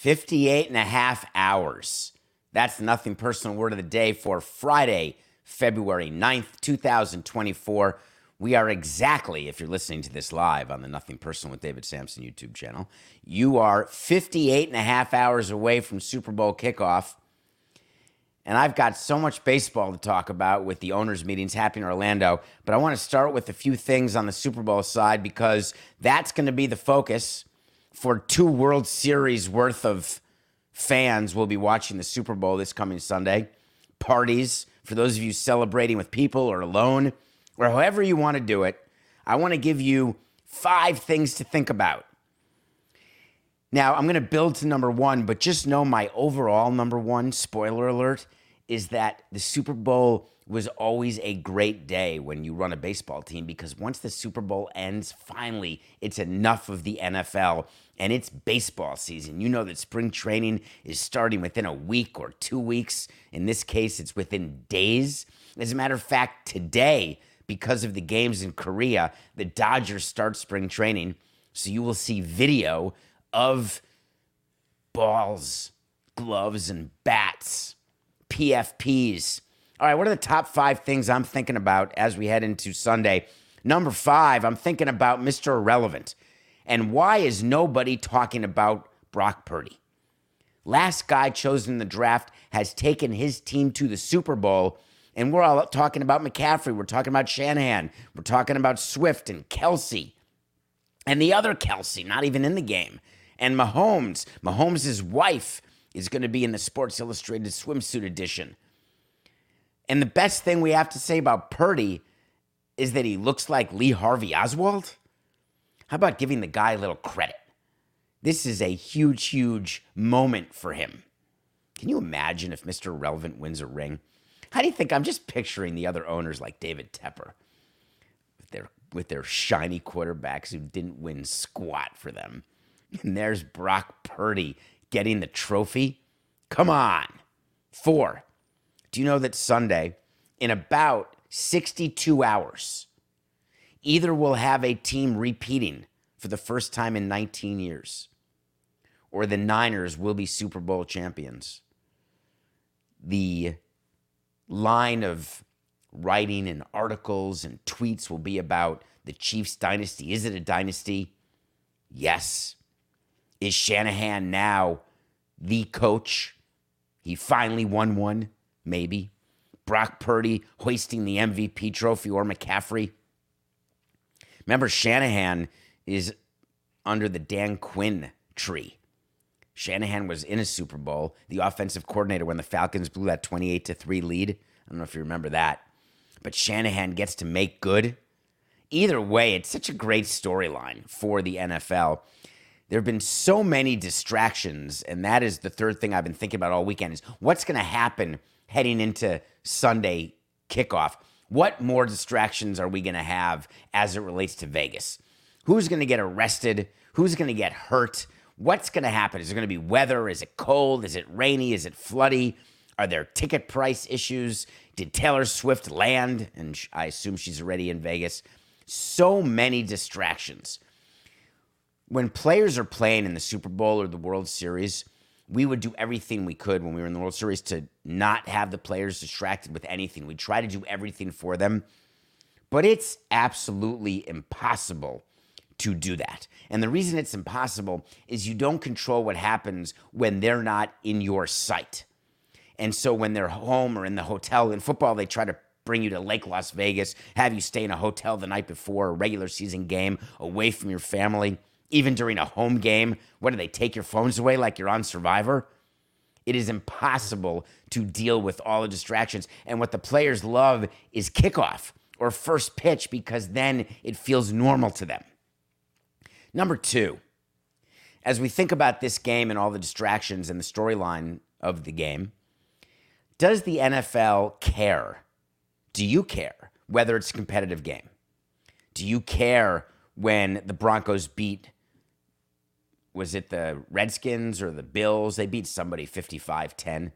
58 and a half hours. That's nothing personal word of the day for Friday, February 9th, 2024. We are exactly, if you're listening to this live on the Nothing Personal with David Samson YouTube channel, you are 58 and a half hours away from Super Bowl kickoff. And I've got so much baseball to talk about with the owners' meetings happening in Orlando. But I want to start with a few things on the Super Bowl side because that's going to be the focus for two World Series worth of fans will be watching the Super Bowl this coming Sunday. Parties, for those of you celebrating with people or alone, or however you want to do it, I want to give you five things to think about. Now, I'm going to build to number one, but just know my overall number one, spoiler alert, is that the Super Bowl was always a great day when you run a baseball team because once the Super Bowl ends, finally, it's enough of the NFL and it's baseball season. You know that spring training is starting within a week or two weeks. In this case, it's within days. As a matter of fact, today, because of the games in Korea, the Dodgers start spring training. So you will see video of balls, gloves, and bats, PFPs. All right, what are the top five things I'm thinking about as we head into Sunday? Number five, I'm thinking about Mr. Irrelevant. And why is nobody talking about Brock Purdy? Last guy chosen in the draft has taken his team to the Super Bowl. And we're all talking about McCaffrey. We're talking about Shanahan. We're talking about Swift and Kelce. And the other Kelce, not even in the game. And Mahomes. Mahomes' wife is going to be in the Sports Illustrated swimsuit edition. And the best thing we have to say about Purdy is that he looks like Lee Harvey Oswald. How about giving the guy a little credit? This is a huge, huge moment for him. Can you imagine if Mr. Relevant wins a ring? How do you think? I'm just picturing the other owners like David Tepper with their, with their shiny quarterbacks who didn't win squat for them. And there's Brock Purdy getting the trophy. Come on. Four. Do you know that Sunday, in about 62 hours, either we'll have a team repeating for the first time in 19 years, or the Niners will be Super Bowl champions. The line of writing and articles and tweets will be about the Chiefs dynasty. Is it a dynasty? Yes. Is Shanahan now the coach? He finally won one, maybe. Brock Purdy hoisting the MVP trophy or McCaffrey. Remember, Shanahan is under the Dan Quinn tree. Shanahan was in a Super Bowl, the offensive coordinator when the Falcons blew that 28 to 3 lead. I don't know if you remember that. But Shanahan gets to make good. Either way, it's such a great storyline for the NFL. There have been so many distractions, and that is the third thing I've been thinking about all weekend is what's going to happen heading into Sunday kickoff. What more distractions are we going to have as it relates to Vegas? Who's going to get arrested? Who's going to get hurt? What's going to happen? Is there going to be weather? Is it cold? Is it rainy? Is it floody? Are there ticket price issues? Did Taylor Swift land? And I assume she's already in Vegas. So many distractions. When players are playing in the Super Bowl or the World Series, we would do everything we could when we were in the World Series to not have the players distracted with anything. We try to do everything for them, but it's absolutely impossible to do that. And the reason it's impossible is you don't control what happens when they're not in your sight. And so when they're home or in the hotel in football, they try to bring you to Lake Las Vegas, have you stay in a hotel the night before a regular season game away from your family. even during a home game. What do they take your phones away like you're on Survivor? It is impossible to deal with all the distractions. And what the players love is kickoff or first pitch because then it feels normal to them. Number two, as we think about this game and all the distractions and the storyline of the game, does the NFL care? Do you care whether it's a competitive game? Do you care when the Broncos beat was it the Redskins or the Bills? They beat somebody 55 10.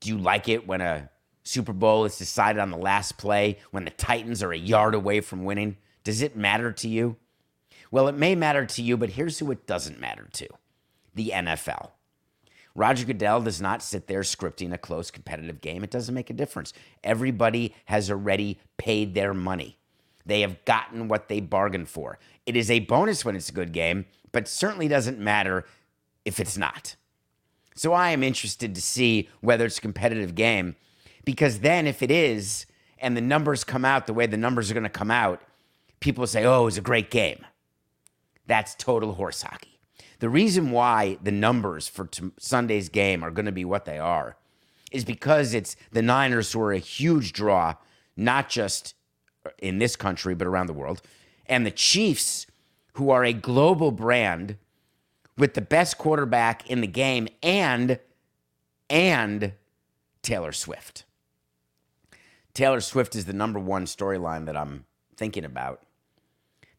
Do you like it when a Super Bowl is decided on the last play, when the Titans are a yard away from winning? Does it matter to you? Well, it may matter to you, but here's who it doesn't matter to the NFL. Roger Goodell does not sit there scripting a close competitive game. It doesn't make a difference. Everybody has already paid their money. They have gotten what they bargained for. It is a bonus when it's a good game, but certainly doesn't matter if it's not. So I am interested to see whether it's a competitive game because then if it is and the numbers come out the way the numbers are going to come out, people say, "Oh, it was a great game." That's total horse hockey. The reason why the numbers for t- Sunday's game are going to be what they are is because it's the Niners who are a huge draw, not just uh, in this country, but around the world, and the Chiefs, who are a global brand with the best quarterback in the game and and Taylor Swift. Taylor Swift is the number one storyline that I'm thinking about.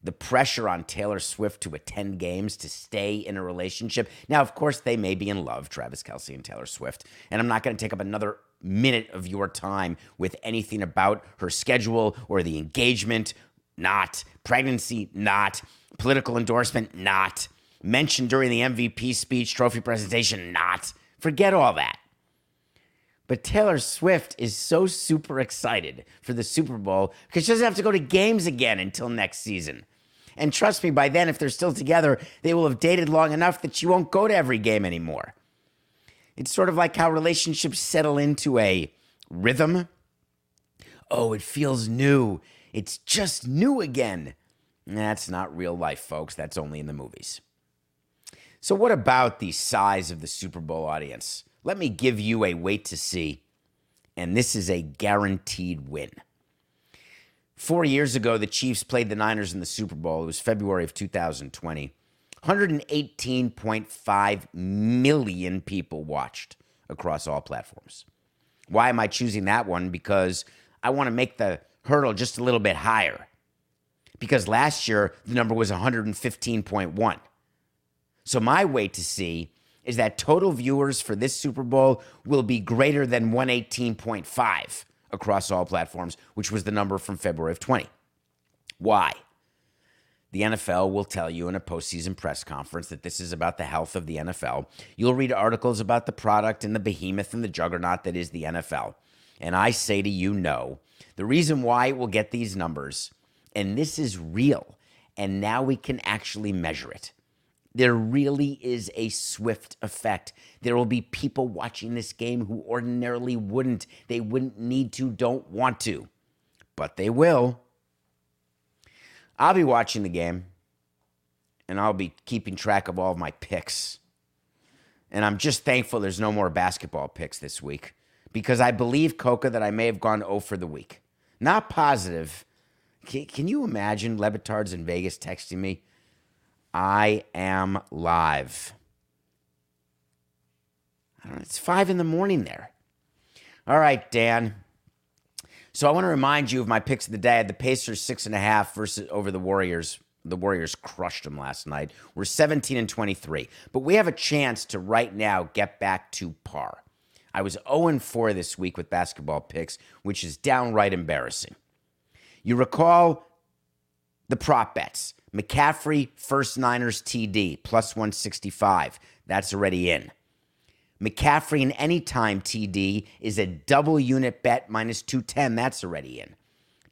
The pressure on Taylor Swift to attend games, to stay in a relationship. Now, of course, they may be in love, Travis Kelce and Taylor Swift. And I'm not going to take up another minute of your time with anything about her schedule or the engagement. Not. Pregnancy, not. Political endorsement, not. Mentioned during the MVP speech, trophy presentation, not. Forget all that. But Taylor Swift is so super excited for the Super Bowl because she doesn't have to go to games again until next season. And trust me, by then, if they're still together, they will have dated long enough that she won't go to every game anymore. It's sort of like how relationships settle into a rhythm. Oh, it feels new. It's just new again. That's not real life, folks. That's only in the movies. So, what about the size of the Super Bowl audience? Let me give you a wait to see, and this is a guaranteed win. Four years ago, the Chiefs played the Niners in the Super Bowl. It was February of 2020. 118.5 million people watched across all platforms. Why am I choosing that one? Because I want to make the hurdle just a little bit higher. Because last year, the number was 115.1. So my way to see is that total viewers for this Super Bowl will be greater than 118.5 across all platforms, which was the number from February of 20. Why? The NFL will tell you in a postseason press conference that this is about the health of the NFL. You'll read articles about the product and the behemoth and the juggernaut that is the NFL. And I say to you, no. The reason why it will get these numbers, and this is real, and now we can actually measure it. There really is a swift effect. There will be people watching this game who ordinarily wouldn't. They wouldn't need to, don't want to, but they will. I'll be watching the game and I'll be keeping track of all of my picks. And I'm just thankful there's no more basketball picks this week because I believe, Coca, that I may have gone 0 for the week. Not positive. Can, you imagine Le Batard's in Vegas texting me? I am live. I don't know, it's five in the morning there. All right, Dan. So I want to remind you of my picks of the day. I had the Pacers six and a half versus over the Warriors. The Warriors crushed them last night. We're 17 and 23. But we have a chance to right now get back to par. I was 0 and 4 this week with basketball picks, which is downright embarrassing. You recall the prop bets. McCaffrey, first Niners TD, plus 165. That's already in. McCaffrey in anytime TD is a double unit bet minus 210. That's already in.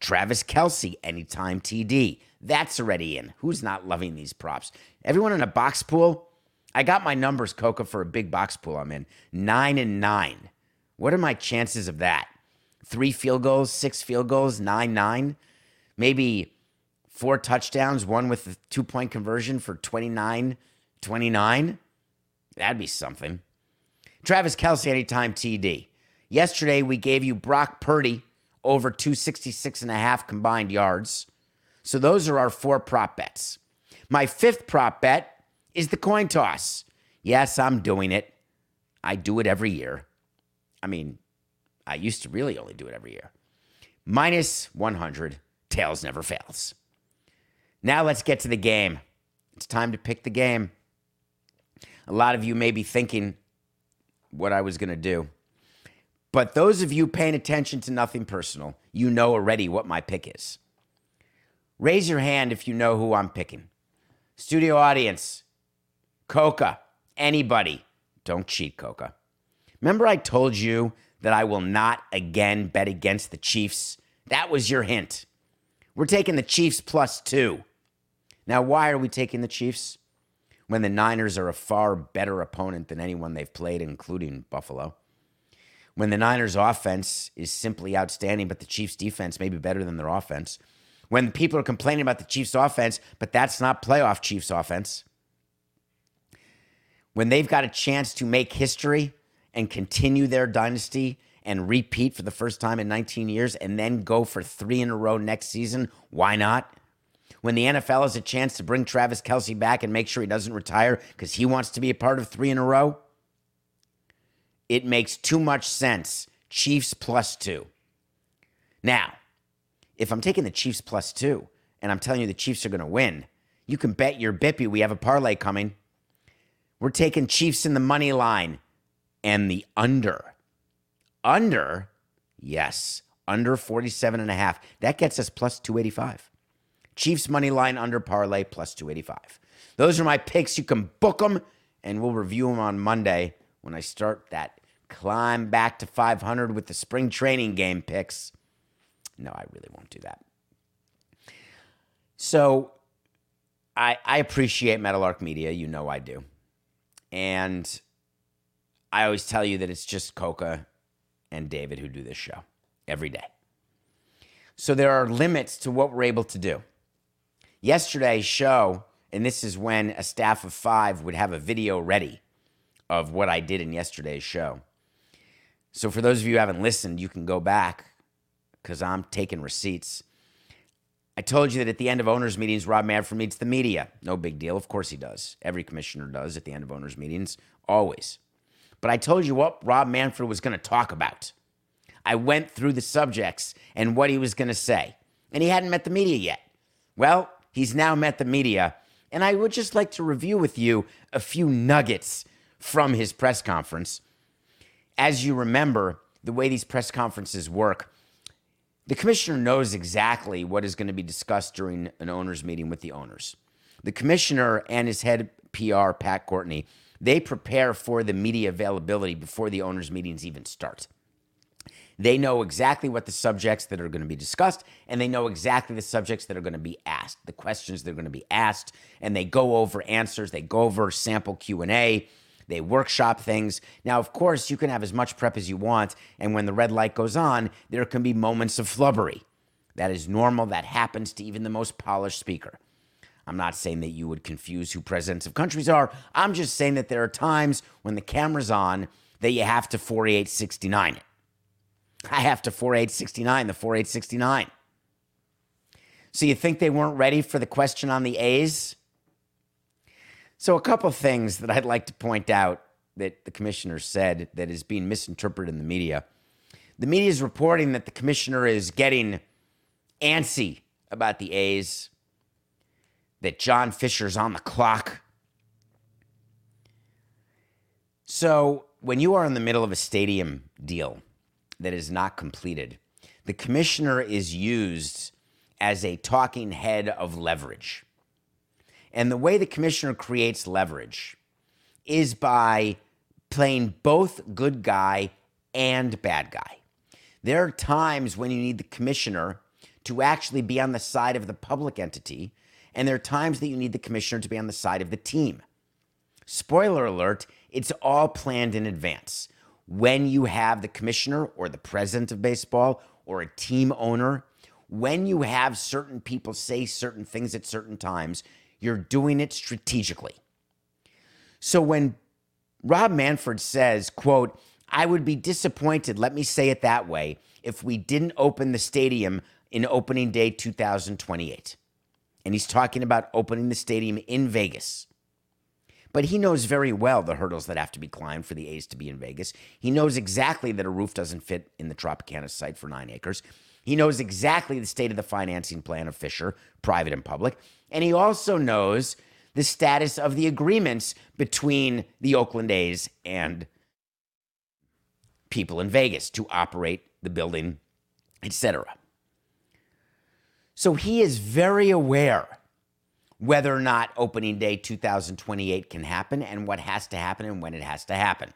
Travis Kelce, anytime TD. That's already in. Who's not loving these props? Everyone in a box pool? I got my numbers, Coca, for a big box pool I'm in. Nine and nine. What are my chances of that? Three field goals, six field goals, nine, nine? Maybe four touchdowns, one with the two point conversion for 29 29. That'd be something. Travis Kelce, anytime TD. Yesterday, we gave you Brock Purdy over 266 and a half combined yards. So those are our four prop bets. My fifth prop bet is the coin toss. Yes, I'm doing it. I do it every year. I mean, I used to really only do it every year. Minus 100. Tails never fails. Now let's get to the game. It's time to pick the game. A lot of you may be thinking what I was going to do. But those of you paying attention to nothing personal, you know already what my pick is. Raise your hand if you know who I'm picking. Studio audience, Coca, anybody. Don't cheat, Coca. Remember, I told you that I will not again bet against the Chiefs? That was your hint. We're taking the Chiefs plus two. Now, why are we taking the Chiefs? When the Niners are a far better opponent than anyone they've played, including Buffalo. When the Niners' offense is simply outstanding, but the Chiefs' defense may be better than their offense. When people are complaining about the Chiefs' offense, but that's not playoff Chiefs' offense. When they've got a chance to make history and continue their dynasty and repeat for the first time in 19 years and then go for three in a row next season, why not? When the NFL has a chance to bring Travis Kelce back and make sure he doesn't retire because he wants to be a part of three in a row, it makes too much sense. Chiefs plus two. Now, if I'm taking the Chiefs plus two and I'm telling you the Chiefs are going to win, you can bet your Bippy we have a parlay coming. We're taking Chiefs in the money line and the under. Under, yes, under 47 and a half. That gets us plus 285. Chiefs money line under parlay plus 285. Those are my picks. You can book them and we'll review them on Monday when I start that climb back to 500 with the spring training game picks. No, I really won't do that. So I, I appreciate Meadowlark Media. You know I do. And I always tell you that it's just Coca and David who do this show every day. So there are limits to what we're able to do. Yesterday's show, and this is when a staff of five would have a video ready of what I did in yesterday's show. So for those of you who haven't listened, you can go back because I'm taking receipts. I told you that at the end of owners' meetings, Rob Manfred meets the media. No big deal. Of course he does. Every commissioner does at the end of owners' meetings, always. But I told you what Rob Manfred was going to talk about. I went through the subjects and what he was going to say. And he hadn't met the media yet. Well, he's now met the media. And I would just like to review with you a few nuggets from his press conference. As you remember, the way these press conferences work, the commissioner knows exactly what is going to be discussed during an owners meeting with the owners. The commissioner and his head PR, Pat Courtney, they prepare for the media availability before the owners meetings even start. They know exactly what the subjects that are going to be discussed, and they know exactly the subjects that are going to be asked, the questions that are going to be asked, and they go over answers. They go over sample Q and A. They workshop things. Now, of course, you can have as much prep as you want, and when the red light goes on, there can be moments of flubbery. That is normal. That happens to even the most polished speaker. I'm not saying that you would confuse who presidents of countries are. I'm just saying that there are times when the camera's on that you have to 4869 it. I have to 4869 the 4869. So you think they weren't ready for the question on the A's? So a couple things that I'd like to point out that the commissioner said that is being misinterpreted in the media. The media is reporting that the commissioner is getting antsy about the A's, that John Fisher's on the clock. So, when you are in the middle of a stadium deal that is not completed, the commissioner is used as a talking head of leverage. And the way the commissioner creates leverage is by playing both good guy and bad guy. There are times when you need the commissioner to actually be on the side of the public entity, and there are times that you need the commissioner to be on the side of the team. Spoiler alert, it's all planned in advance. When you have the commissioner or the president of baseball or a team owner when you have certain people say certain things at certain times, you're doing it strategically. So when Rob Manfred says, quote, I would be disappointed, let me say it that way, if we didn't open the stadium in opening day 2028. And he's talking about opening the stadium in Vegas. But he knows very well the hurdles that have to be climbed for the A's to be in Vegas. He knows exactly that a roof doesn't fit in the Tropicana site for nine acres. He knows exactly the state of the financing plan of Fisher, private and public. And he also knows the status of the agreements between the Oakland A's and people in Vegas to operate the building, etc. So he is very aware whether or not opening day 2028 can happen and what has to happen and when it has to happen.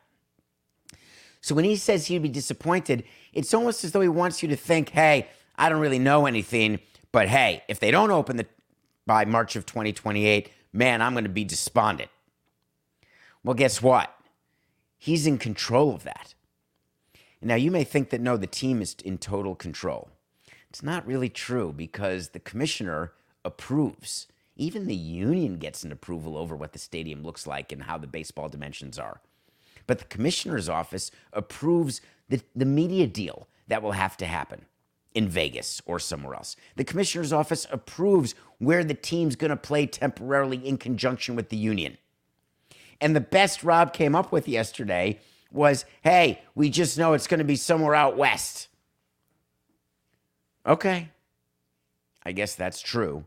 So when he says he'd be disappointed, it's almost as though he wants you to think, hey, I don't really know anything, but hey, if they don't open the by March of 2028, man, I'm going to be despondent. Well, guess what? He's in control of that. Now, you may think that no, the team is in total control. It's not really true because the commissioner approves. Even the union gets an approval over what the stadium looks like and how the baseball dimensions are. But the commissioner's office approves the, the media deal that will have to happen in Vegas or somewhere else. The commissioner's office approves where the team's going to play temporarily in conjunction with the union. And the best Rob came up with yesterday was hey, we just know it's going to be somewhere out west. Okay. I guess that's true.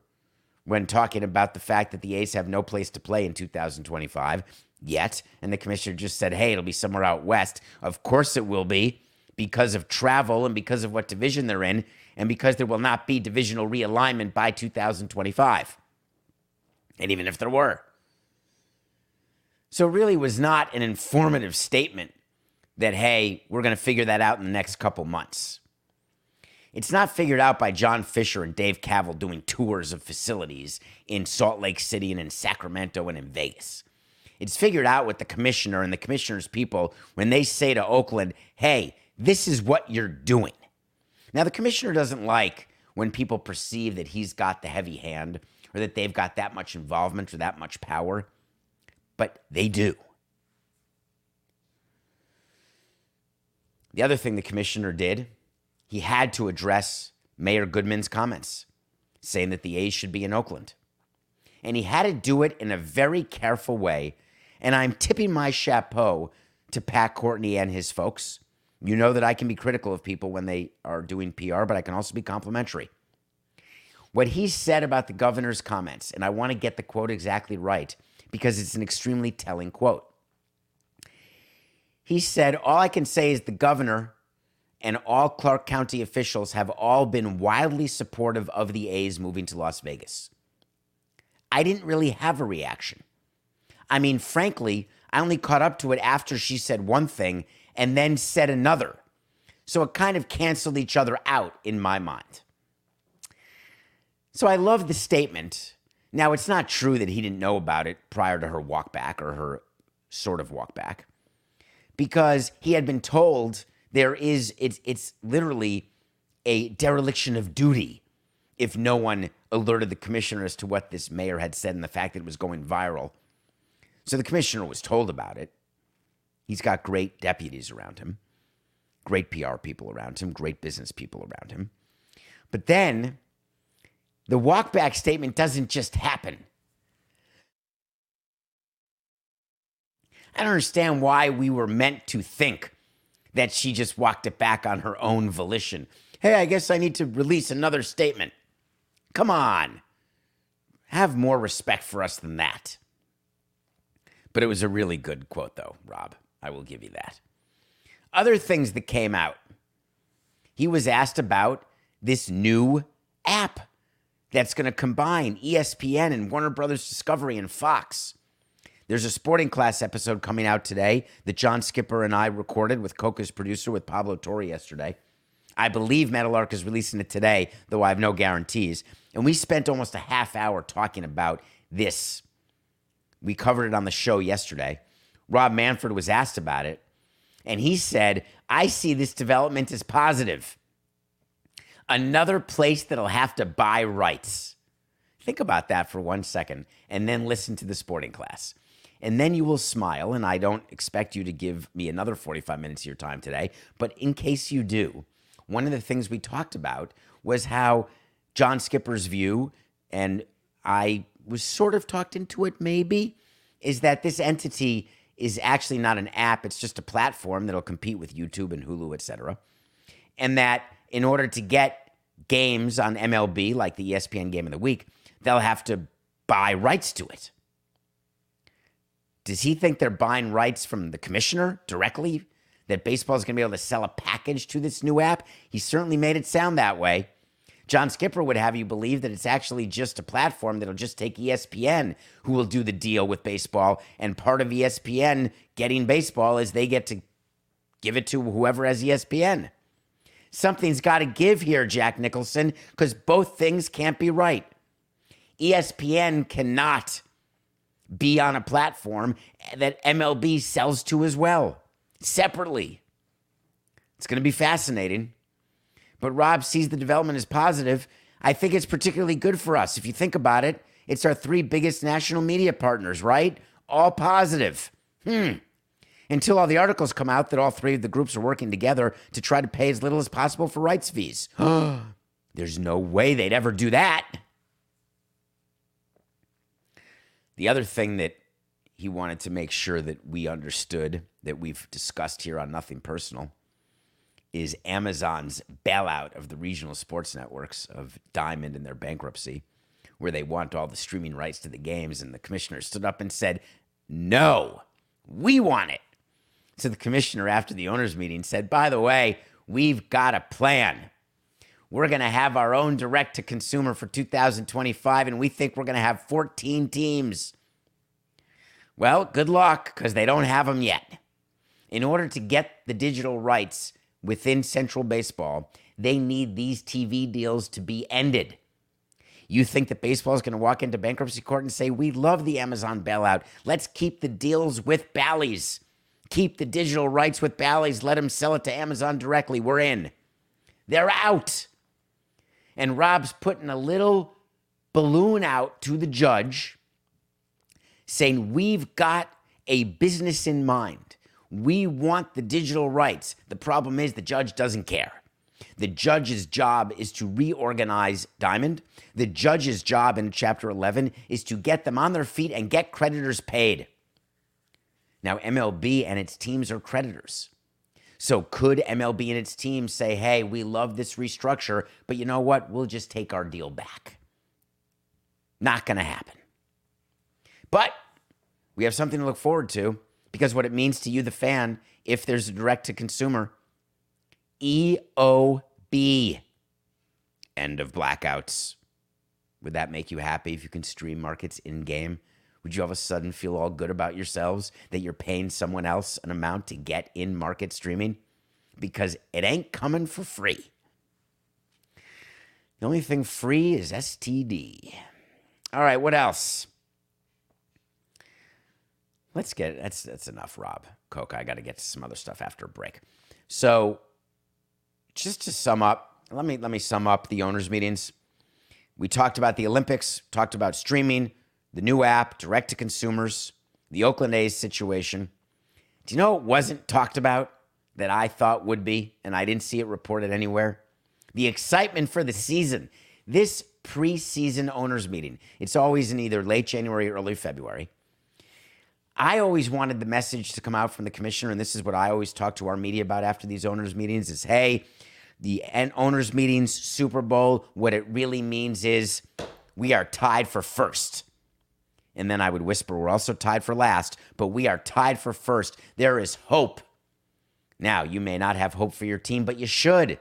When talking about the fact that the A's have no place to play in 2025 yet, and the commissioner just said, hey, it'll be somewhere out west. Of course it will be because of travel and because of what division they're in, and because there will not be divisional realignment by 2025. And even if there were. So really was not an informative statement that, hey, we're going to figure that out in the next couple months. It's not figured out by John Fisher and Dave Kaval doing tours of facilities in Salt Lake City and in Sacramento and in Vegas. It's figured out with the commissioner and the commissioner's people when they say to Oakland, hey, this is what you're doing. Now, the commissioner doesn't like when people perceive that he's got the heavy hand or that they've got that much involvement or that much power, but they do. The other thing the commissioner did, he had to address Mayor Goodman's comments saying that the A's should be in Oakland. And he had to do it in a very careful way. And I'm tipping my chapeau to Pat Courtney and his folks. You know that I can be critical of people when they are doing PR, but I can also be complimentary. What he said about the governor's comments, and I want to get the quote exactly right because it's an extremely telling quote. He said, All I can say is the governor and all Clark County officials have all been wildly supportive of the A's moving to Las Vegas. I didn't really have a reaction. I mean, frankly, I only caught up to it after she said one thing and then said another. So it kind of canceled each other out in my mind. So I love the statement. Now, it's not true that he didn't know about it prior to her walk back or her sort of walk back because he had been told there is it's it's literally a dereliction of duty if no one alerted the commissioner as to what this mayor had said and the fact that it was going viral. So the commissioner was told about it. He's got great deputies around him, great PR people around him, great business people around him. But then the walkback statement doesn't just happen. I don't understand why we were meant to think that she just walked it back on her own volition. Hey, I guess I need to release another statement. Come on. Have more respect for us than that. But it was a really good quote, though, Rob. I will give you that. Other things that came out. He was asked about this new app that's going to combine ESPN and Warner Brothers Discovery and Fox. There's a sporting class episode coming out today that John Skipper and I recorded with Coca's producer with Pablo Torre yesterday. I believe Metal Meadowlark is releasing it today, though I have no guarantees. And we spent almost a half hour talking about this. We covered it on the show yesterday. Rob Manfred was asked about it, and he said, I see this development as positive. Another place that'll have to buy rights. Think about that for one second and then listen to the sporting class. And then you will smile. And I don't expect you to give me another 45 minutes of your time today. But in case you do, one of the things we talked about was how John Skipper's view, and I was sort of talked into it maybe, is that this entity is actually not an app, it's just a platform that'll compete with YouTube and Hulu, et cetera. And that in order to get games on MLB, like the ESPN game of the week, they'll have to buy rights to it. Does he think they're buying rights from the commissioner directly? That baseball is going to be able to sell a package to this new app? He certainly made it sound that way. John Skipper would have you believe that it's actually just a platform that'll just take ESPN, who will do the deal with baseball. And part of ESPN getting baseball is they get to give it to whoever has ESPN. Something's got to give here, Jack Nicholson, because both things can't be right. ESPN cannot be on a platform that MLB sells to as well, separately. It's going to be fascinating. But Rob sees the development as positive. I think it's particularly good for us. If you think about it, it's our three biggest national media partners, right? All positive. Hmm. Until all the articles come out that all three of the groups are working together to try to pay as little as possible for rights fees. There's no way they'd ever do that. The other thing that he wanted to make sure that we understood that we've discussed here on Nothing Personal is Amazon's bailout of the regional sports networks of Diamond and their bankruptcy, where they want all the streaming rights to the games. And the commissioner stood up and said, No, we want it. So the commissioner, after the owners' meeting, said, By the way, we've got a plan. We're going to have our own direct to consumer for 2025, and we think we're going to have 14 teams. Well, good luck because they don't have them yet. In order to get the digital rights within Central Baseball, they need these TV deals to be ended. You think that baseball is going to walk into bankruptcy court and say, We love the Amazon bailout. Let's keep the deals with Bally's. Keep the digital rights with Bally's. Let them sell it to Amazon directly. We're in. They're out and Rob's putting a little balloon out to the judge saying, We've got a business in mind. We want the digital rights. The problem is the judge doesn't care. The judge's job is to reorganize Diamond. The judge's job in Chapter 11 is to get them on their feet and get creditors paid. Now, MLB and its teams are creditors. So could MLB and its team say, hey, we love this restructure, but you know what? We'll just take our deal back. Not going to happen. But we have something to look forward to because what it means to you, the fan, if there's a direct to consumer, EOB, end of blackouts. Would that make you happy if you can stream markets in game? Would you all of a sudden feel all good about yourselves that you're paying someone else an amount to get in market streaming? Because it ain't coming for free. The only thing free is STD. All right, what else? Let's get that's that's enough, Rob. Coca. I got to get to some other stuff after a break. So, just to sum up, let me let me sum up the owners' meetings. We talked about the Olympics, talked about streaming, the new app, direct to consumers, the Oakland A's situation. Do you know it wasn't talked about that I thought would be, and I didn't see it reported anywhere? The excitement for the season. This preseason owners meeting, it's always in either late January or early February. I always wanted the message to come out from the commissioner, and this is what I always talk to our media about after these owners meetings is hey, the owners meetings, Super Bowl, what it really means is we are tied for first. And then I would whisper, We're also tied for last, but we are tied for first. There is hope. Now, you may not have hope for your team, but you should.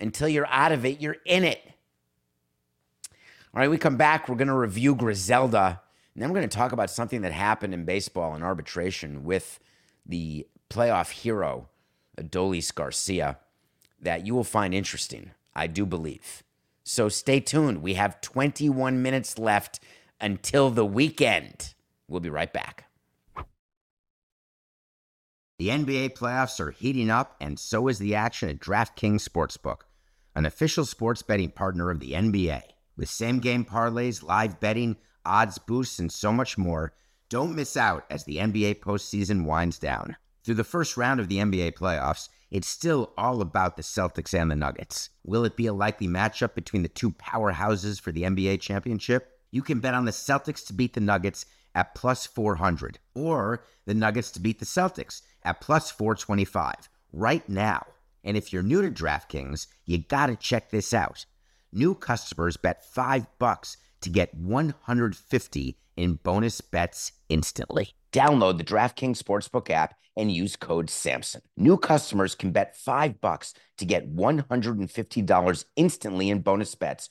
Until you're out of it, you're in it. All right, we come back. We're going to review Griselda. And then we're going to talk about something that happened in baseball in arbitration with the playoff hero, Adolis Garcia, that you will find interesting, I do believe. So stay tuned. We have 21 minutes left until the weekend. We'll be right back. The NBA playoffs are heating up, and so is the action at DraftKings Sportsbook, an official sports betting partner of the NBA. With same game parlays, live betting, odds boosts, and so much more, don't miss out as the NBA postseason winds down. Through the first round of the NBA playoffs, it's still all about the Celtics and the Nuggets. Will it be a likely matchup between the two powerhouses for the NBA championship? You can bet on the Celtics to beat the Nuggets at plus 400 or the Nuggets to beat the Celtics at plus 425 right now. And if you're new to DraftKings, you got to check this out. New customers bet 5 bucks to get 150 in bonus bets instantly. Download the DraftKings Sportsbook app and use code SAMSON. New customers can bet 5 bucks to get $150 instantly in bonus bets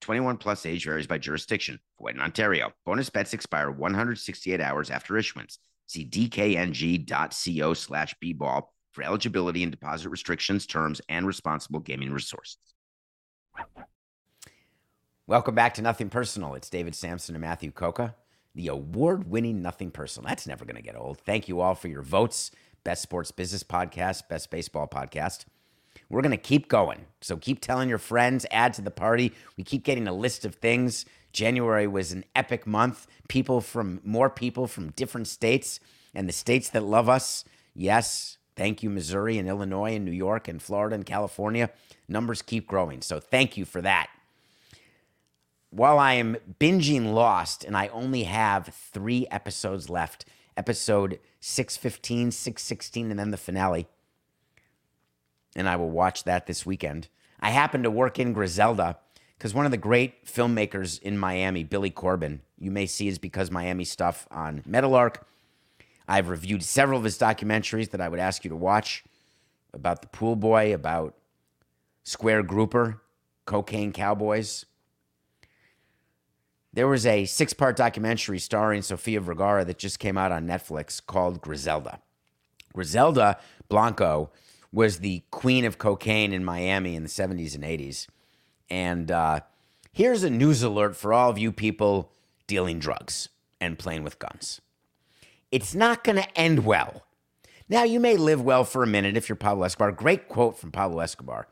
21 plus age varies by jurisdiction. Void in Ontario. Bonus bets expire 168 hours after issuance. See dkng.co slash bball for eligibility and deposit restrictions, terms, and responsible gaming resources. Welcome back to Nothing Personal. It's David Samson and Matthew Coca, the award winning Nothing Personal. That's never going to get old. Thank you all for your votes. Best Sports Business Podcast, Best Baseball Podcast. We're going to keep going. So keep telling your friends, add to the party. We keep getting a list of things. January was an epic month. People from more people from different states and the states that love us. Yes, thank you, Missouri and Illinois and New York and Florida and California. Numbers keep growing. So thank you for that while I am binging Lost and I only have three episodes left episode 615, 616, and then the finale. And I will watch that this weekend. I happen to work in Griselda because one of the great filmmakers in Miami, Billy Corben, you may see his Because Miami stuff on Meadowlark. I've reviewed several of his documentaries that I would ask you to watch about the pool boy, about Square Grouper, Cocaine Cowboys, there was a six part documentary starring Sofia Vergara that just came out on Netflix called Griselda. Griselda Blanco was the queen of cocaine in Miami in the 70s and 80s. And uh, here's a news alert for all of you people dealing drugs and playing with guns. It's not going to end well. Now, you may live well for a minute if you're Pablo Escobar. Great quote from Pablo Escobar.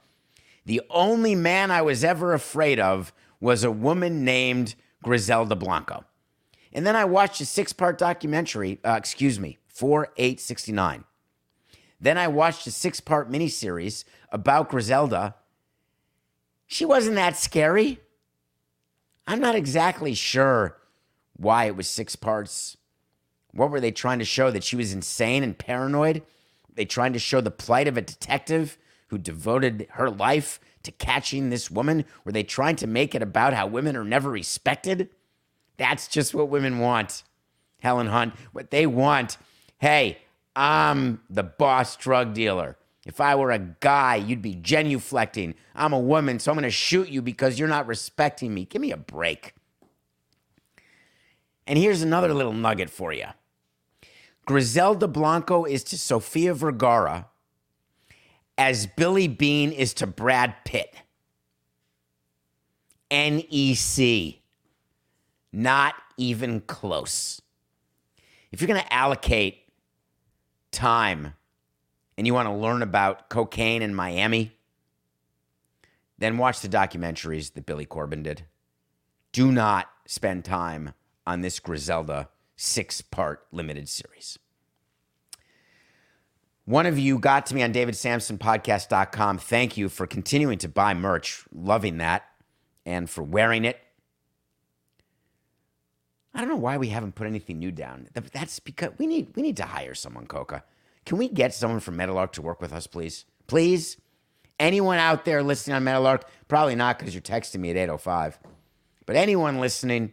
The only man I was ever afraid of was a woman named Griselda Blanco. And then I watched a six part documentary, uh, excuse me, 4869. Then I watched a six part miniseries about Griselda. She wasn't that scary. I'm not exactly sure why it was six parts. What were they trying to show? That she was insane and paranoid? They trying to show the plight of a detective who devoted her life to catching this woman? Were they trying to make it about how women are never respected? That's just what women want, Helen Hunt. What they want, hey, I'm the boss drug dealer. If I were a guy, you'd be genuflecting. I'm a woman, so I'm going to shoot you because you're not respecting me. Give me a break. And here's another little nugget for you Griselda Blanco is to Sofia Vergara as Billy Beane is to Brad Pitt. NEC. Not even close. If you're going to allocate time and you want to learn about cocaine in Miami, then watch the documentaries that Billy Corben did. Do not spend time on this Griselda six part limited series. One of you got to me on davidsamsonpodcast.com. Thank you for continuing to buy merch. Loving that. And for wearing it. I don't know why we haven't put anything new down. That's because we need we need to hire someone, Coca. Can we get someone from Meadowlark to work with us, please? Please? Anyone out there listening on Meadowlark? Probably not because you're texting me at 805. But anyone listening,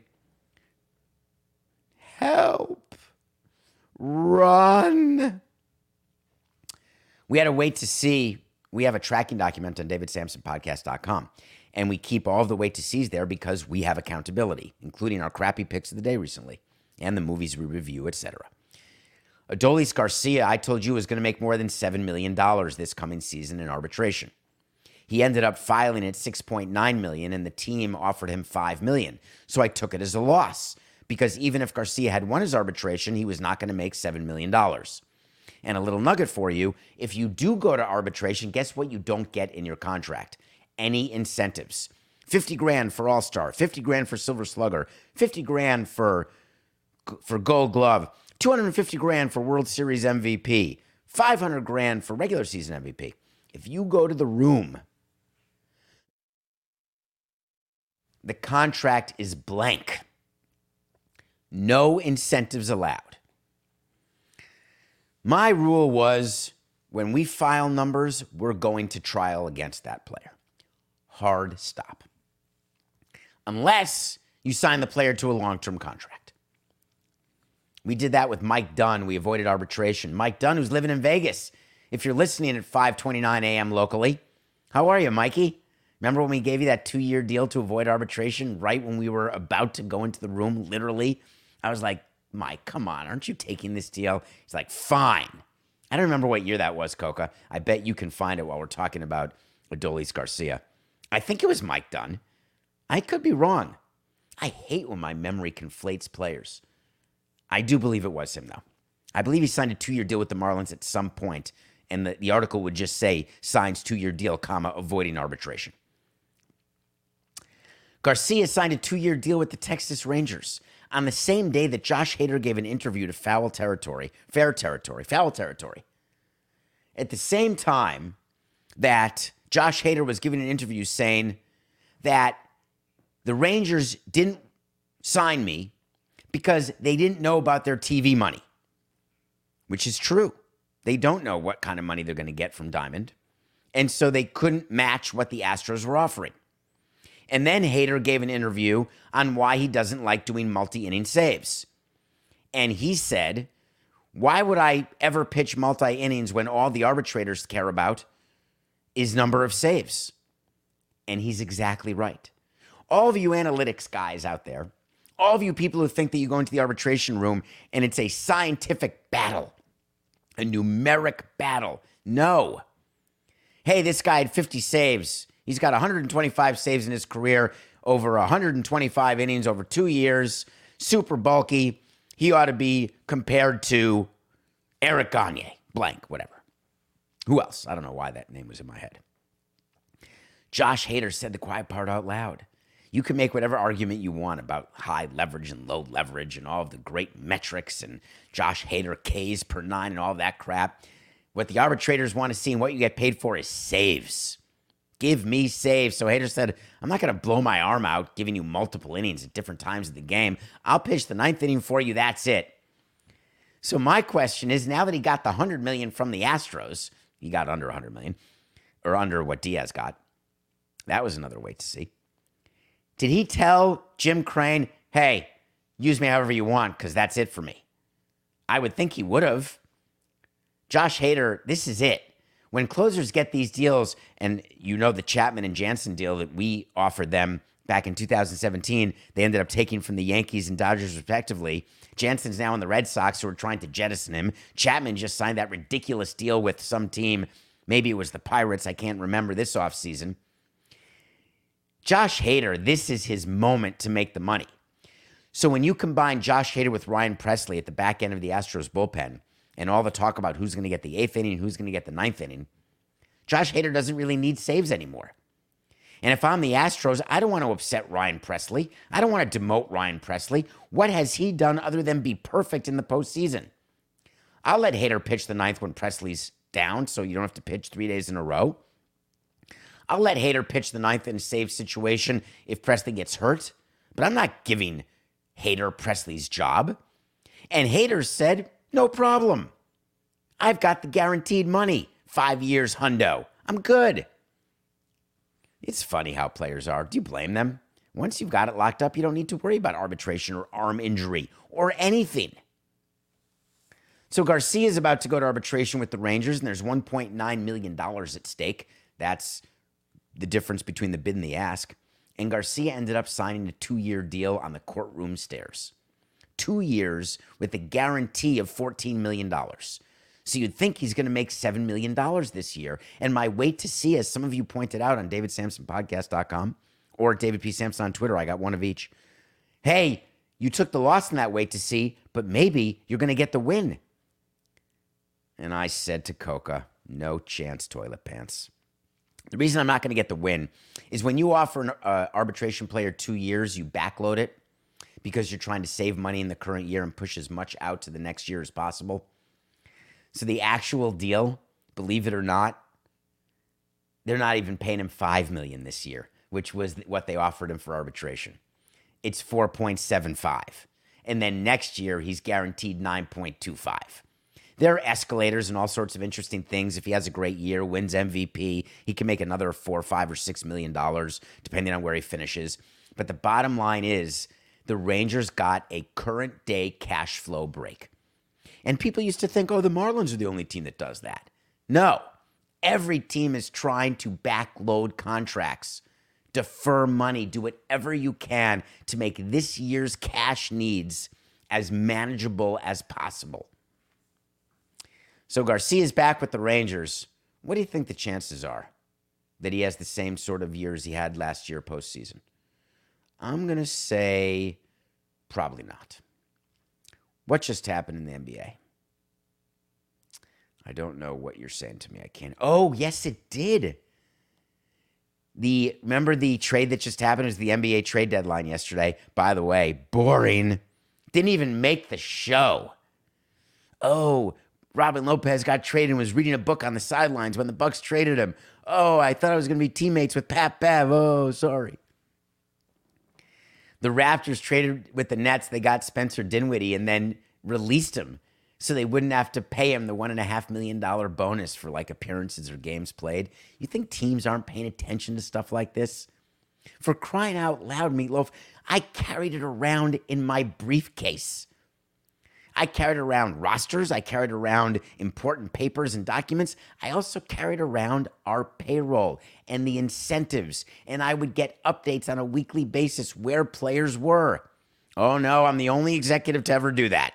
help. Run. We had to wait to see. We have a tracking document on davidsamsonpodcast.com. And we keep all the weight to seize there because we have accountability, including our crappy picks of the day recently and the movies we review, etc. Adolis Garcia, I told you, was going to make more than $7 million this coming season in arbitration. He ended up filing at 6.9 million and the team offered him 5 million. So I took it as a loss because even if Garcia had won his arbitration, he was not going to make 7 million dollars. And a little nugget for you, if you do go to arbitration, guess what you don't get in your contract? Any incentives. 50 grand for All-Star, 50 grand for Silver Slugger, 50 grand for for Gold Glove, 250 grand for World Series MVP, 500 grand for regular season MVP. If you go to the room the contract is blank. No incentives allowed. My rule was when we file numbers, we're going to trial against that player. Hard stop. Unless you sign the player to a long term contract. We did that with Mike Dunn. We avoided arbitration. Mike Dunn, who's living in Vegas. If you're listening at 5:29 a.m. locally, how are you, Mikey? Remember when we gave you that two year deal to avoid arbitration right when we were about to go into the room, literally? I was like, Mike, come on, aren't you taking this deal? He's like, fine. I don't remember what year that was, Coca. I bet you can find it while we're talking about Adolis Garcia. I think it was Mike Dunn. I could be wrong. I hate when my memory conflates players. I do believe it was him, though. I believe he signed a two year deal with the Marlins at some point, and the, the article would just say signs two year deal, comma, avoiding arbitration. Garcia signed a two year deal with the Texas Rangers on the same day that Josh Hader gave an interview to Foul Territory, Fair Territory, Foul Territory. At the same time that Josh Hader was giving an interview saying that the Rangers didn't sign me because they didn't know about their TV money, which is true. They don't know what kind of money they're going to get from Diamond. And so they couldn't match what the Astros were offering. And then Hader gave an interview on why he doesn't like doing multi inning saves. And he said, Why would I ever pitch multi innings when all the arbitrators care about is number of saves? And he's exactly right. All of you analytics guys out there, all of you people who think that you go into the arbitration room and it's a scientific battle, a numeric battle. No. Hey, this guy had 50 saves. He's got 125 saves in his career, over 125 innings over two years, super bulky. He ought to be compared to Eric Gagne, blank, whatever. Who else? I don't know why that name was in my head. Josh Hader said the quiet part out loud. You can make whatever argument you want about high leverage and low leverage and all of the great metrics and Josh Hader Ks per nine and all that crap. What the arbitrators want to see and what you get paid for is saves. Give me saves. So Hader said, I'm not going to blow my arm out giving you multiple innings at different times of the game. I'll pitch the ninth inning for you. That's it. So my question is now that he got the 100 million from the Astros, he got under 100 million or under what Diaz got. That was another way to see. Did he tell Jim Crane, hey, use me however you want because that's it for me? I would think he would have. Josh Hader, this is it when closers get these deals, and you know the Chapman and Jansen deal that we offered them back in 2017, they ended up taking from the Yankees and Dodgers respectively. Jansen's now in the Red Sox who are trying to jettison him. Chapman just signed that ridiculous deal with some team. Maybe it was the Pirates. I can't remember this offseason. Josh Hader, this is his moment to make the money. So when you combine Josh Hader with Ryan Pressly at the back end of the Astros bullpen, and all the talk about who's going to get the eighth inning, who's going to get the ninth inning, Josh Hader doesn't really need saves anymore. And if I'm the Astros, I don't want to upset Ryan Pressly. I don't want to demote Ryan Pressly. What has he done other than be perfect in the postseason? I'll let Hader pitch the ninth when Pressly's down, so you don't have to pitch three days in a row. I'll let Hader pitch the ninth in a save situation if Pressly gets hurt, but I'm not giving Hader Pressly's job. And Hader said no problem. I've got the guaranteed money. Five years hundo. I'm good. It's funny how players are. Do you blame them? Once you've got it locked up, you don't need to worry about arbitration or arm injury or anything. So Garcia is about to go to arbitration with the Rangers, and there's $1.9 million at stake. That's the difference between the bid and the ask. And Garcia ended up signing a two year deal on the courtroom stairs. Two years with a guarantee of $14 million. So you'd think he's going to make $7 million this year. And my wait to see, as some of you pointed out on davidsamsonpodcast.com or David P. Samson on Twitter, I got one of each. Hey, you took the loss in that wait to see, but maybe you're going to get the win. And I said to Coca, no chance, toilet pants. The reason I'm not going to get the win is when you offer an uh, arbitration player two years, you backload it because you're trying to save money in the current year and push as much out to the next year as possible. So the actual deal, believe it or not, they're not even paying him five million this year, which was what they offered him for arbitration. It's 4.75. And then next year he's guaranteed 9.25. There are escalators and all sorts of interesting things. If he has a great year, wins MVP, he can make another four, five, or six million dollars, depending on where he finishes. But the bottom line is the Rangers got a current day cash flow break. And people used to think, oh, the Marlins are the only team that does that. No, every team is trying to backload contracts, defer money, do whatever you can to make this year's cash needs as manageable as possible. So Garcia's back with the Rangers. What do you think the chances are that he has the same sort of years he had last year postseason? I'm going to say probably not. What just happened in the NBA? I don't know what you're saying to me. I can't. Oh, yes, it did. The remember the trade that just happened was the NBA trade deadline yesterday. By the way, boring. Didn't even make the show. Oh, Robin Lopez got traded and was reading a book on the sidelines when the Bucks traded him. Oh, I thought I was going to be teammates with Pat Bev. Oh, sorry. The Raptors traded with the Nets. They got Spencer Dinwiddie and then released him so they wouldn't have to pay him the one and a half million dollar bonus for like appearances or games played. You think teams aren't paying attention to stuff like this? For crying out loud, Meatloaf, I carried it around in my briefcase. I carried around rosters, I carried around important papers and documents. I also carried around our payroll and the incentives, and I would get updates on a weekly basis where players were. Oh no, I'm the only executive to ever do that.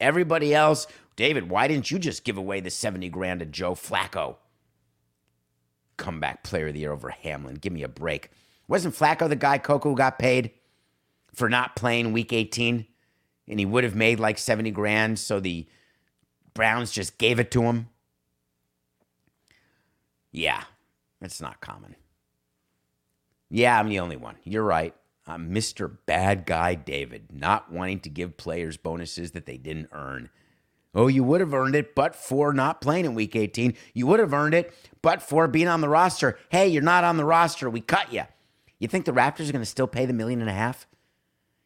Everybody else, David, why didn't you just give away the 70 grand to Joe Flacco? Comeback player of the year over Hamlin. Give me a break. Wasn't Flacco the guy Coco got paid for not playing week 18? And he would have made like 70 grand. So the Browns just gave it to him. Yeah, it's not common. Yeah, I'm the only one. You're right. I'm Mr. Bad Guy David, not wanting to give players bonuses that they didn't earn. Oh, you would have earned it, but for not playing in week 18. You would have earned it, but for being on the roster. Hey, you're not on the roster. We cut you. You think the Raptors are going to still pay the million and a half?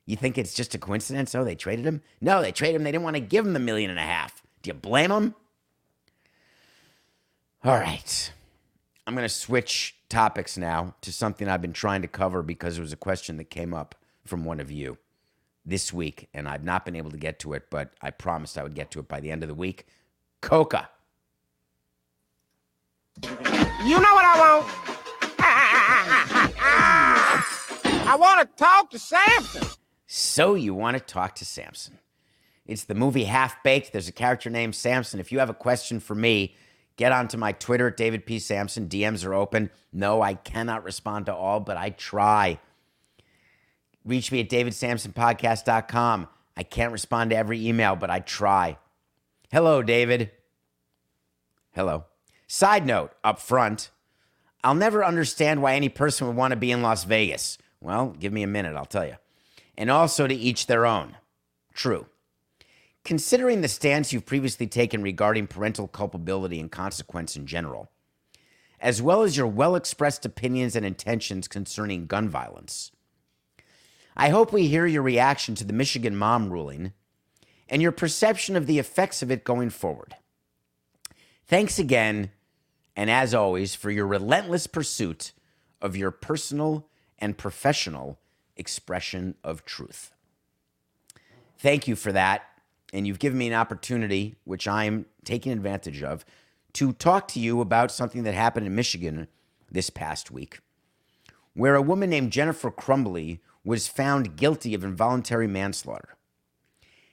You think it's just a coincidence? Oh, they traded him? No, they traded him. They didn't want to give him the million and a half. Do you blame them? All right. I'm going to switch topics now to something I've been trying to cover because it was a question that came up from one of you this week, and I've not been able to get to it, but I promised I would get to it by the end of the week. Coca. You know what I want? I want to talk to Samson. So you want to talk to Samson. It's the movie Half Baked. There's a character named Samson. If you have a question for me, get onto my Twitter at David P. Samson. DMs are open. No, I cannot respond to all, but I try. Reach me at davidsamsonpodcast.com. I can't respond to every email, but I try. Hello, David. Hello. Side note up front, I'll never understand why any person would want to be in Las Vegas. Well, give me a minute, I'll tell you and also to each their own. True. Considering the stance you've previously taken regarding parental culpability and consequence in general, as well as your well expressed opinions and intentions concerning gun violence, I hope we hear your reaction to the Michigan mom ruling and your perception of the effects of it going forward. Thanks again, and as always, for your relentless pursuit of your personal and professional expression of truth. Thank you for that. And you've given me an opportunity, which I'm taking advantage of, to talk to you about something that happened in Michigan this past week, where a woman named Jennifer Crumbley was found guilty of involuntary manslaughter.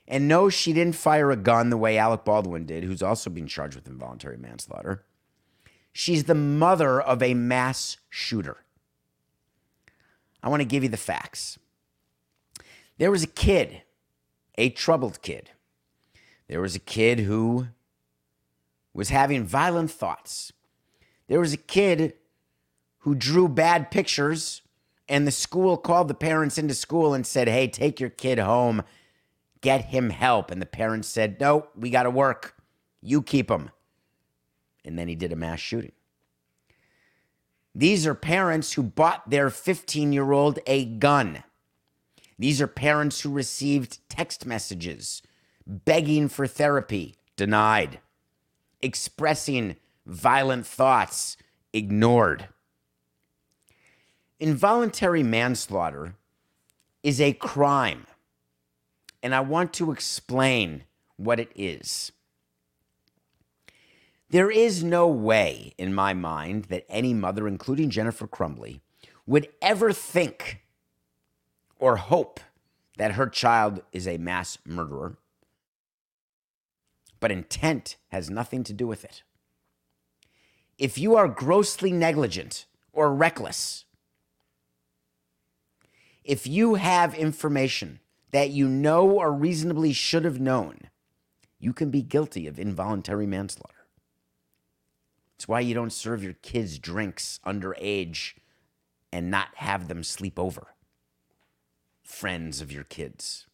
And no, she didn't fire a gun the way Alec Baldwin did, who's also been charged with involuntary manslaughter. She's the mother of a mass shooter. I want to give you the facts. There was a kid, a troubled kid. There was a kid who was having violent thoughts. There was a kid who drew bad pictures, and the school called the parents into school and said, Hey, take your kid home, get him help. And the parents said, No, we got to work. You keep him. And then he did a mass shooting. These are parents who bought their 15 year old a gun. These are parents who received text messages begging for therapy, denied, expressing violent thoughts, ignored. Involuntary manslaughter is a crime, and I want to explain what it is. There is no way in my mind that any mother, including Jennifer Crumbley, would ever think or hope that her child is a mass murderer. But intent has nothing to do with it. If you are grossly negligent or reckless, if you have information that you know or reasonably should have known, you can be guilty of involuntary manslaughter. It's why you don't serve your kids drinks underage and not have them sleep over. Friends of your kids.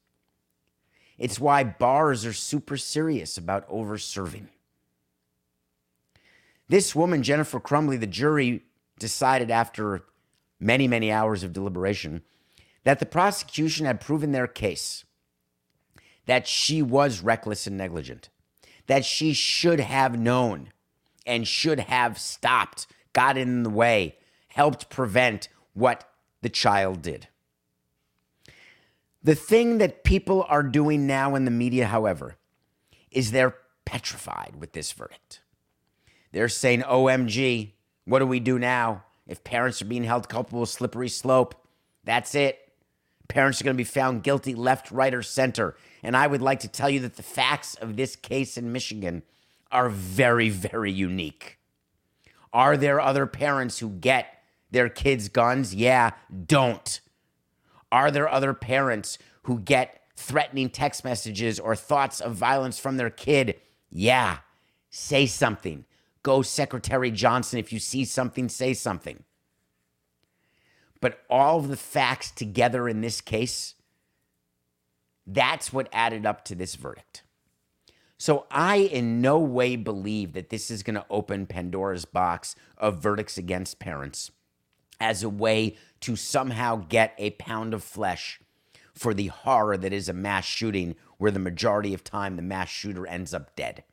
It's why bars are super serious about over serving. This woman, Jennifer Crumbley, the jury decided after many, many hours of deliberation that the prosecution had proven their case that she was reckless and negligent, that she should have known and should have stopped, got in the way, helped prevent what the child did. The thing that people are doing now in the media, however, is they're petrified with this verdict. They're saying, OMG, what do we do now? If parents are being held culpable, slippery slope, that's it. Parents are going to be found guilty left, right, or center. And I would like to tell you that the facts of this case in Michigan are very, very unique. Are there other parents who get their kids guns? Yeah, don't. Are there other parents who get threatening text messages or thoughts of violence from their kid? Yeah, say something. Go, Secretary Johnson. If you see something, say something. But all of the facts together in this case, that's what added up to this verdict. So I in no way believe that this is going to open Pandora's box of verdicts against parents as a way to somehow get a pound of flesh for the horror that is a mass shooting where the majority of time the mass shooter ends up dead.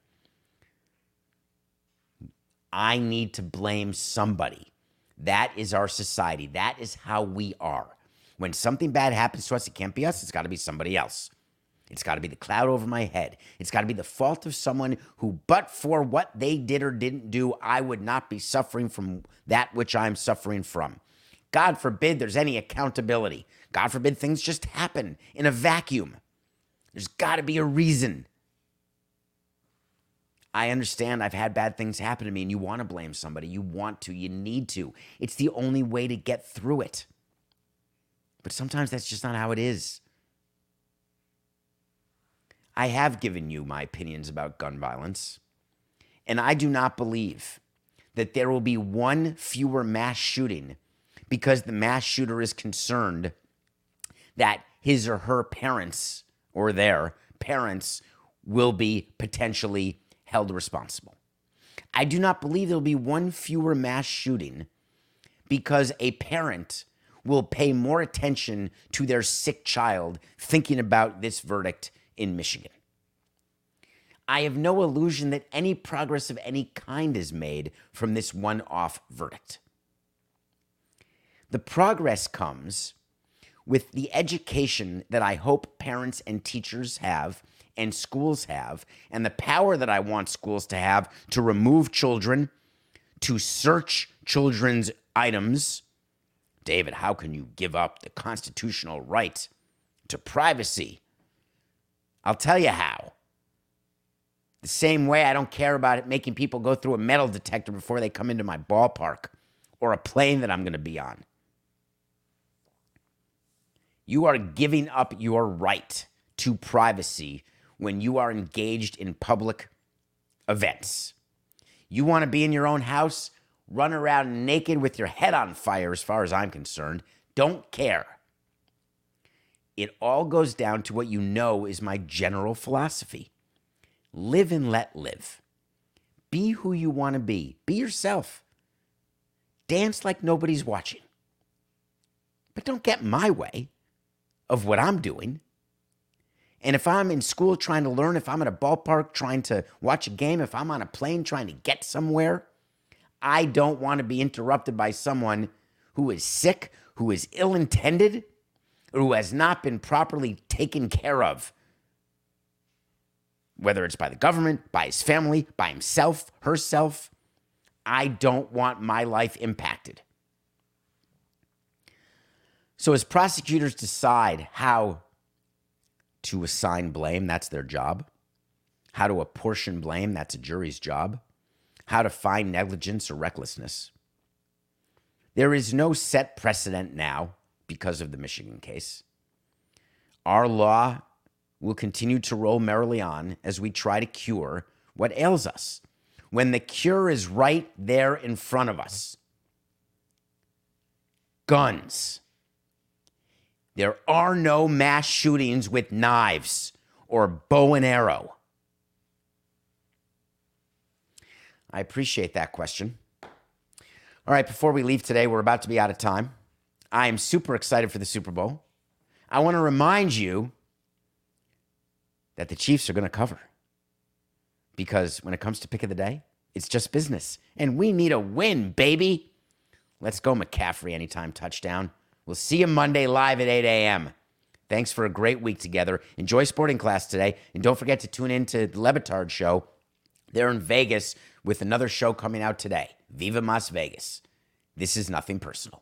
I need to blame somebody. That is our society. That is how we are. When something bad happens to us, it can't be us, it's got to be somebody else. It's got to be the cloud over my head. It's got to be the fault of someone who, but for what they did or didn't do, I would not be suffering from that which I'm suffering from. God forbid there's any accountability. God forbid things just happen in a vacuum. There's got to be a reason. I understand I've had bad things happen to me and you want to blame somebody. You want to, you need to. It's the only way to get through it. But sometimes that's just not how it is. I have given you my opinions about gun violence, and I do not believe that there will be one fewer mass shooting because the mass shooter is concerned that his or her parents or their parents will be potentially held responsible. I do not believe there'll be one fewer mass shooting because a parent will pay more attention to their sick child thinking about this verdict in Michigan. I have no illusion that any progress of any kind is made from this one off verdict. The progress comes with the education that I hope parents and teachers have and schools have, and the power that I want schools to have to remove children, to search children's items. David, how can you give up the constitutional right to privacy? I'll tell you how. The same way I don't care about it making people go through a metal detector before they come into my ballpark or a plane that I'm going to be on. You are giving up your right to privacy when you are engaged in public events. You want to be in your own house, run around naked with your head on fire, as far as I'm concerned. Don't care. It all goes down to what you know is my general philosophy live and let live. Be who you want to be, be yourself. Dance like nobody's watching. But don't get my way of what I'm doing. And if I'm in school trying to learn, if I'm at a ballpark trying to watch a game, if I'm on a plane trying to get somewhere, I don't want to be interrupted by someone who is sick, who is ill intended, who has not been properly taken care of. Whether it's by the government, by his family, by himself, herself, I don't want my life impacted. So, as prosecutors decide how to assign blame, that's their job. How to apportion blame, that's a jury's job. How to find negligence or recklessness. There is no set precedent now because of the Michigan case. Our law will continue to roll merrily on as we try to cure what ails us when the cure is right there in front of us. Guns. There are no mass shootings with knives or bow and arrow. I appreciate that question. All right, before we leave today, we're about to be out of time. I am super excited for the Super Bowl. I want to remind you that the Chiefs are going to cover because when it comes to pick of the day, it's just business. And we need a win, baby. Let's go, McCaffrey, anytime touchdown. We'll see you Monday live at 8 a.m. Thanks for a great week together. Enjoy sporting class today. And don't forget to tune in to the Le Batard show. They're in Vegas with another show coming out today. Viva Las Vegas. This is nothing personal.